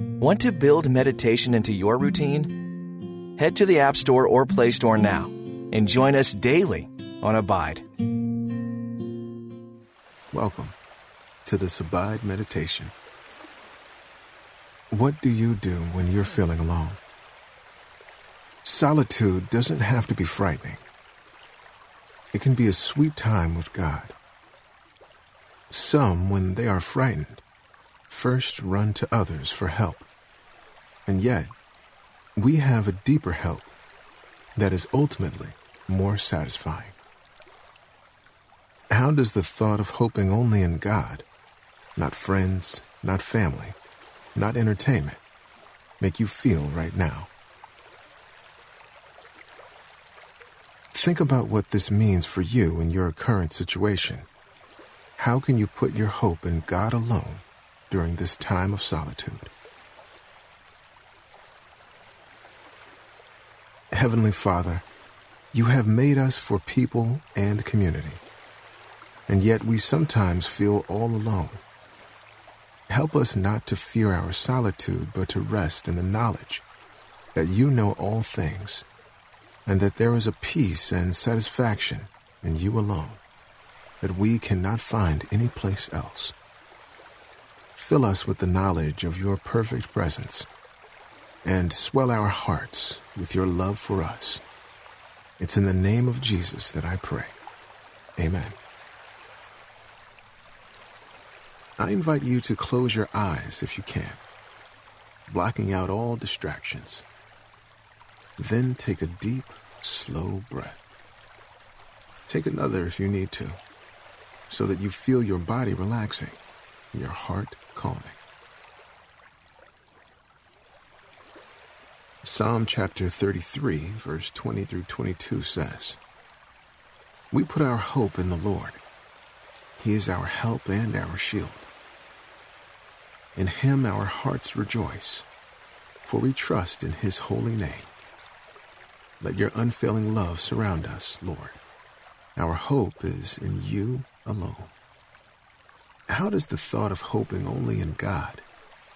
Want to build meditation into your routine? Head to the App Store or Play Store now and join us daily on Abide. Welcome to this Abide Meditation. What do you do when you're feeling alone? Solitude doesn't have to be frightening. It can be a sweet time with God. Some, when they are frightened, first run to others for help. And yet, we have a deeper help that is ultimately more satisfying. How does the thought of hoping only in God, not friends, not family, not entertainment, make you feel right now? Think about what this means for you in your current situation. How can you put your hope in God alone during this time of solitude? Heavenly Father, you have made us for people and community, and yet we sometimes feel all alone. Help us not to fear our solitude, but to rest in the knowledge that you know all things and that there is a peace and satisfaction in you alone that we cannot find any place else. Fill us with the knowledge of your perfect presence and swell our hearts with your love for us. It's in the name of Jesus that I pray. Amen. I invite you to close your eyes if you can, blocking out all distractions. Then take a deep, slow breath. Take another if you need to, so that you feel your body relaxing your heart calming. Psalm chapter 33, verse 20 through 22 says, We put our hope in the Lord. He is our help and our shield. In him our hearts rejoice, for we trust in his holy name. Let your unfailing love surround us, Lord. Our hope is in you alone. How does the thought of hoping only in God,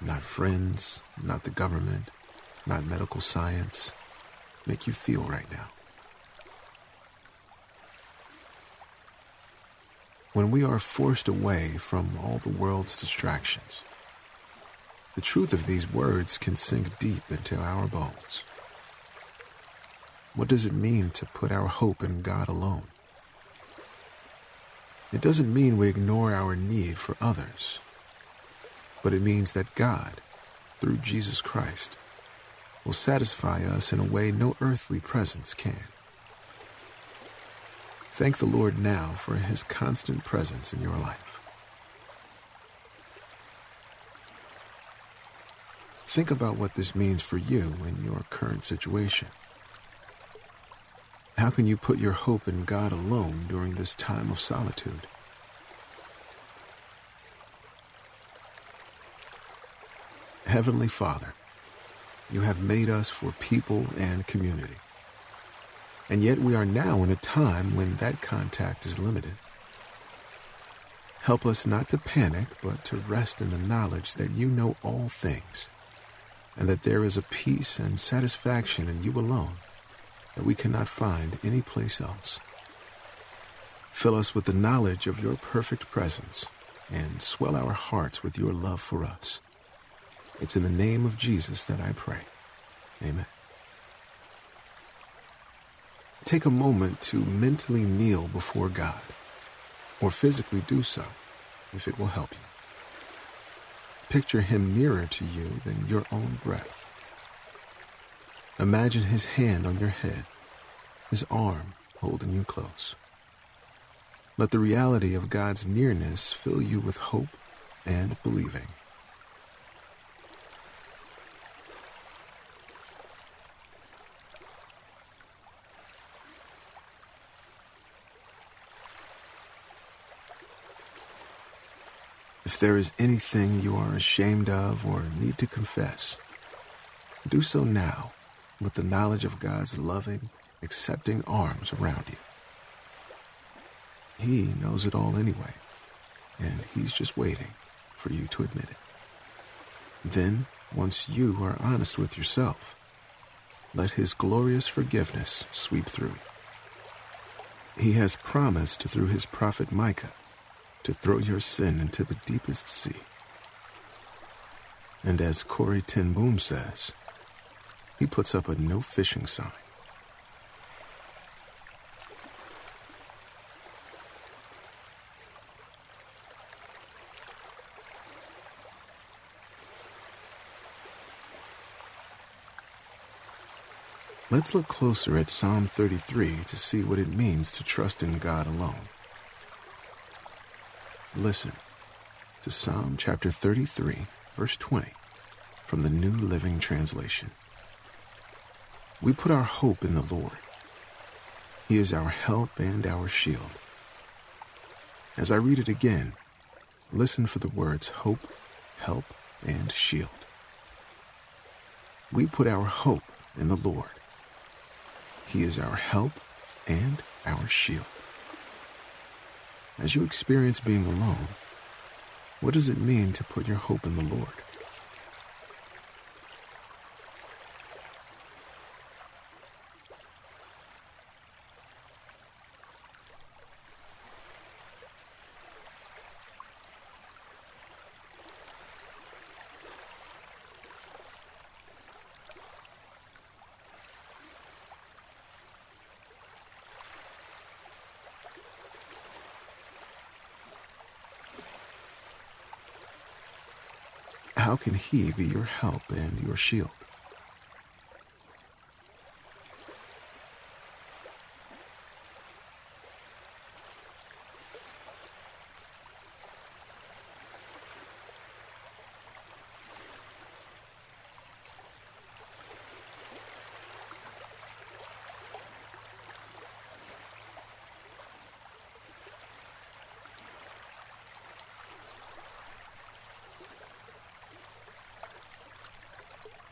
not friends, not the government, not medical science, make you feel right now? When we are forced away from all the world's distractions, the truth of these words can sink deep into our bones. What does it mean to put our hope in God alone? It doesn't mean we ignore our need for others, but it means that God, through Jesus Christ, will satisfy us in a way no earthly presence can. Thank the Lord now for his constant presence in your life. Think about what this means for you in your current situation. How can you put your hope in God alone during this time of solitude? Heavenly Father, you have made us for people and community. And yet we are now in a time when that contact is limited. Help us not to panic, but to rest in the knowledge that you know all things, and that there is a peace and satisfaction in you alone that we cannot find any place else. Fill us with the knowledge of your perfect presence and swell our hearts with your love for us. It's in the name of Jesus that I pray. Amen. Take a moment to mentally kneel before God, or physically do so if it will help you. Picture Him nearer to you than your own breath. Imagine his hand on your head, his arm holding you close. Let the reality of God's nearness fill you with hope and believing. If there is anything you are ashamed of or need to confess, do so now with the knowledge of God's loving, accepting arms around you. He knows it all anyway, and He's just waiting for you to admit it. Then once you are honest with yourself. Let His glorious forgiveness sweep through. He has promised through His prophet Micah to throw your sin into the deepest sea. And as Corrie ten Boom says, he puts up a no fishing sign. Let's look closer at Psalm 33 to see what it means to trust in God alone. Listen to Psalm chapter 33, verse 20, from the New Living Translation. We put our hope in the Lord. He is our help and our shield. As I read it again, listen for the words hope, help, and shield. We put our hope in the Lord. He is our help and our shield. As you experience being alone, what does it mean to put your hope in the Lord? How can he be your help and your shield?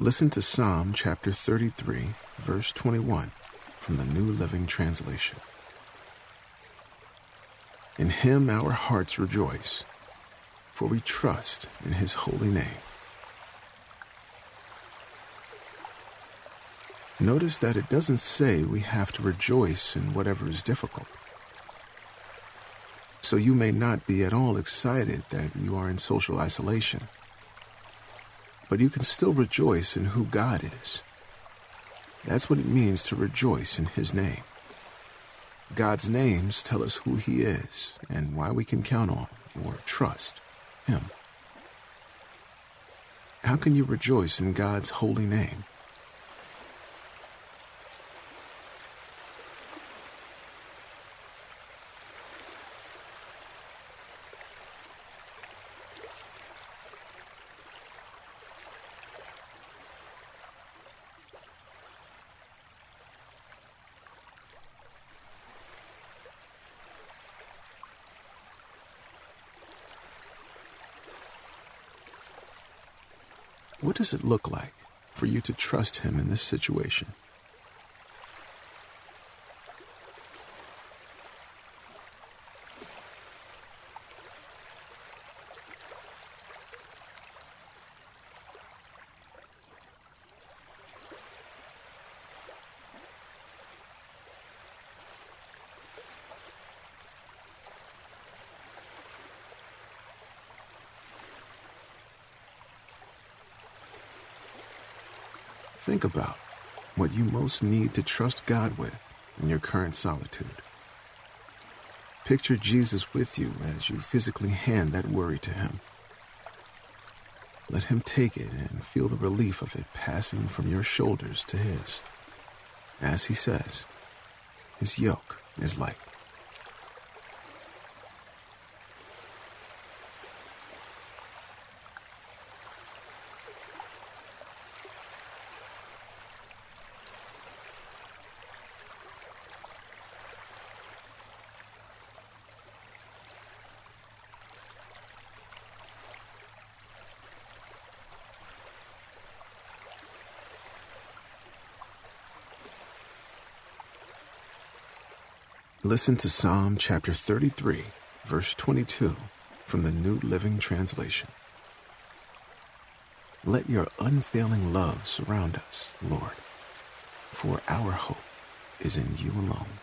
Listen to Psalm chapter 33, verse 21 from the New Living Translation. In him our hearts rejoice, for we trust in his holy name. Notice that it doesn't say we have to rejoice in whatever is difficult. So you may not be at all excited that you are in social isolation but you can still rejoice in who God is. That's what it means to rejoice in His name. God's names tell us who He is and why we can count on or trust Him. How can you rejoice in God's holy name? What does it look like for you to trust Him in this situation? Think about what you most need to trust God with in your current solitude. Picture Jesus with you as you physically hand that worry to Him. Let Him take it and feel the relief of it passing from your shoulders to His. As He says, His yoke is light. Listen to Psalm chapter 33, verse 22 from the New Living Translation. Let your unfailing love surround us, Lord, for our hope is in you alone.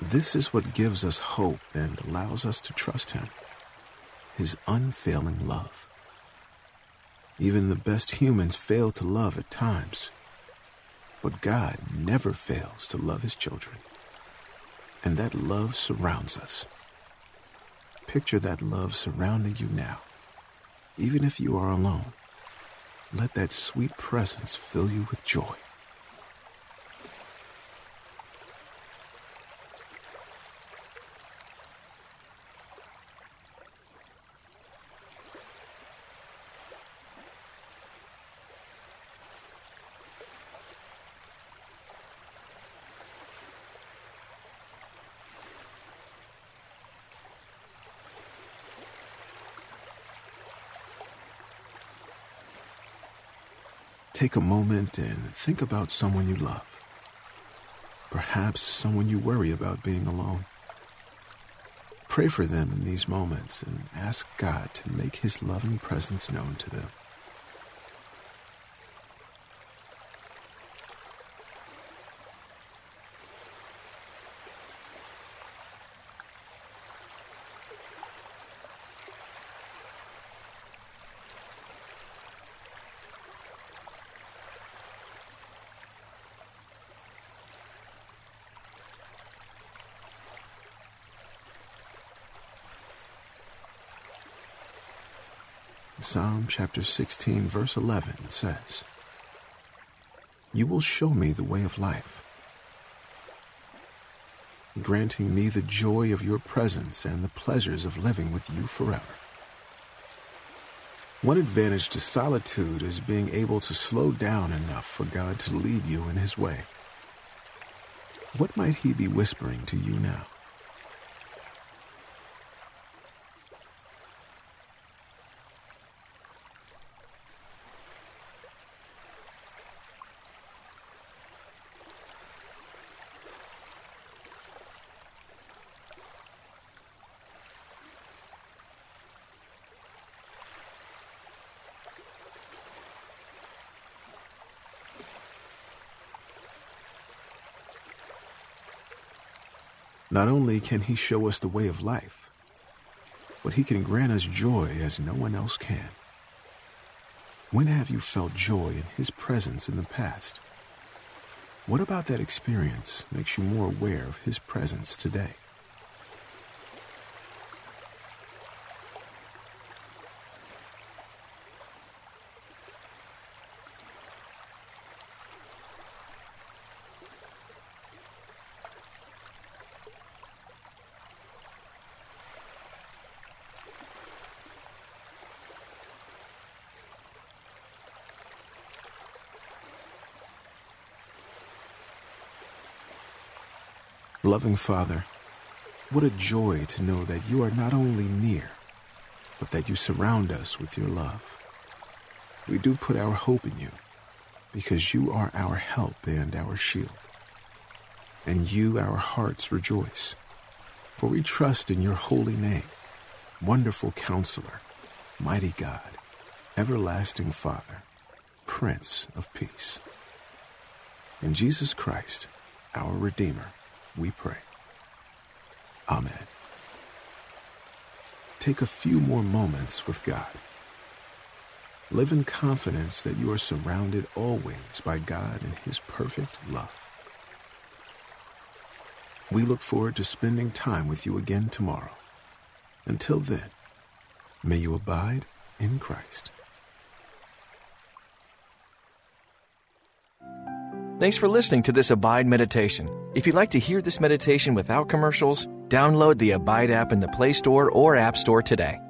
This is what gives us hope and allows us to trust Him His unfailing love. Even the best humans fail to love at times, but God never fails to love His children. And that love surrounds us. Picture that love surrounding you now, even if you are alone. Let that sweet presence fill you with joy. Take a moment and think about someone you love. Perhaps someone you worry about being alone. Pray for them in these moments and ask God to make His loving presence known to them. Psalm chapter 16, verse 11 says, You will show me the way of life, granting me the joy of your presence and the pleasures of living with you forever. One advantage to solitude is being able to slow down enough for God to lead you in His way. What might He be whispering to you now? Not only can He show us the way of life, but He can grant us joy as no one else can. When have you felt joy in His presence in the past? What about that experience makes you more aware of His presence today? Loving Father, what a joy to know that you are not only near, but that you surround us with your love. We do put our hope in you because you are our help and our shield. And you, our hearts, rejoice, for we trust in your holy name, wonderful counselor, mighty God, everlasting Father, Prince of Peace. In Jesus Christ, our Redeemer, we pray. Amen. Take a few more moments with God. Live in confidence that you are surrounded always by God and His perfect love. We look forward to spending time with you again tomorrow. Until then, may you abide in Christ. Thanks for listening to this Abide meditation. If you'd like to hear this meditation without commercials, download the Abide app in the Play Store or App Store today.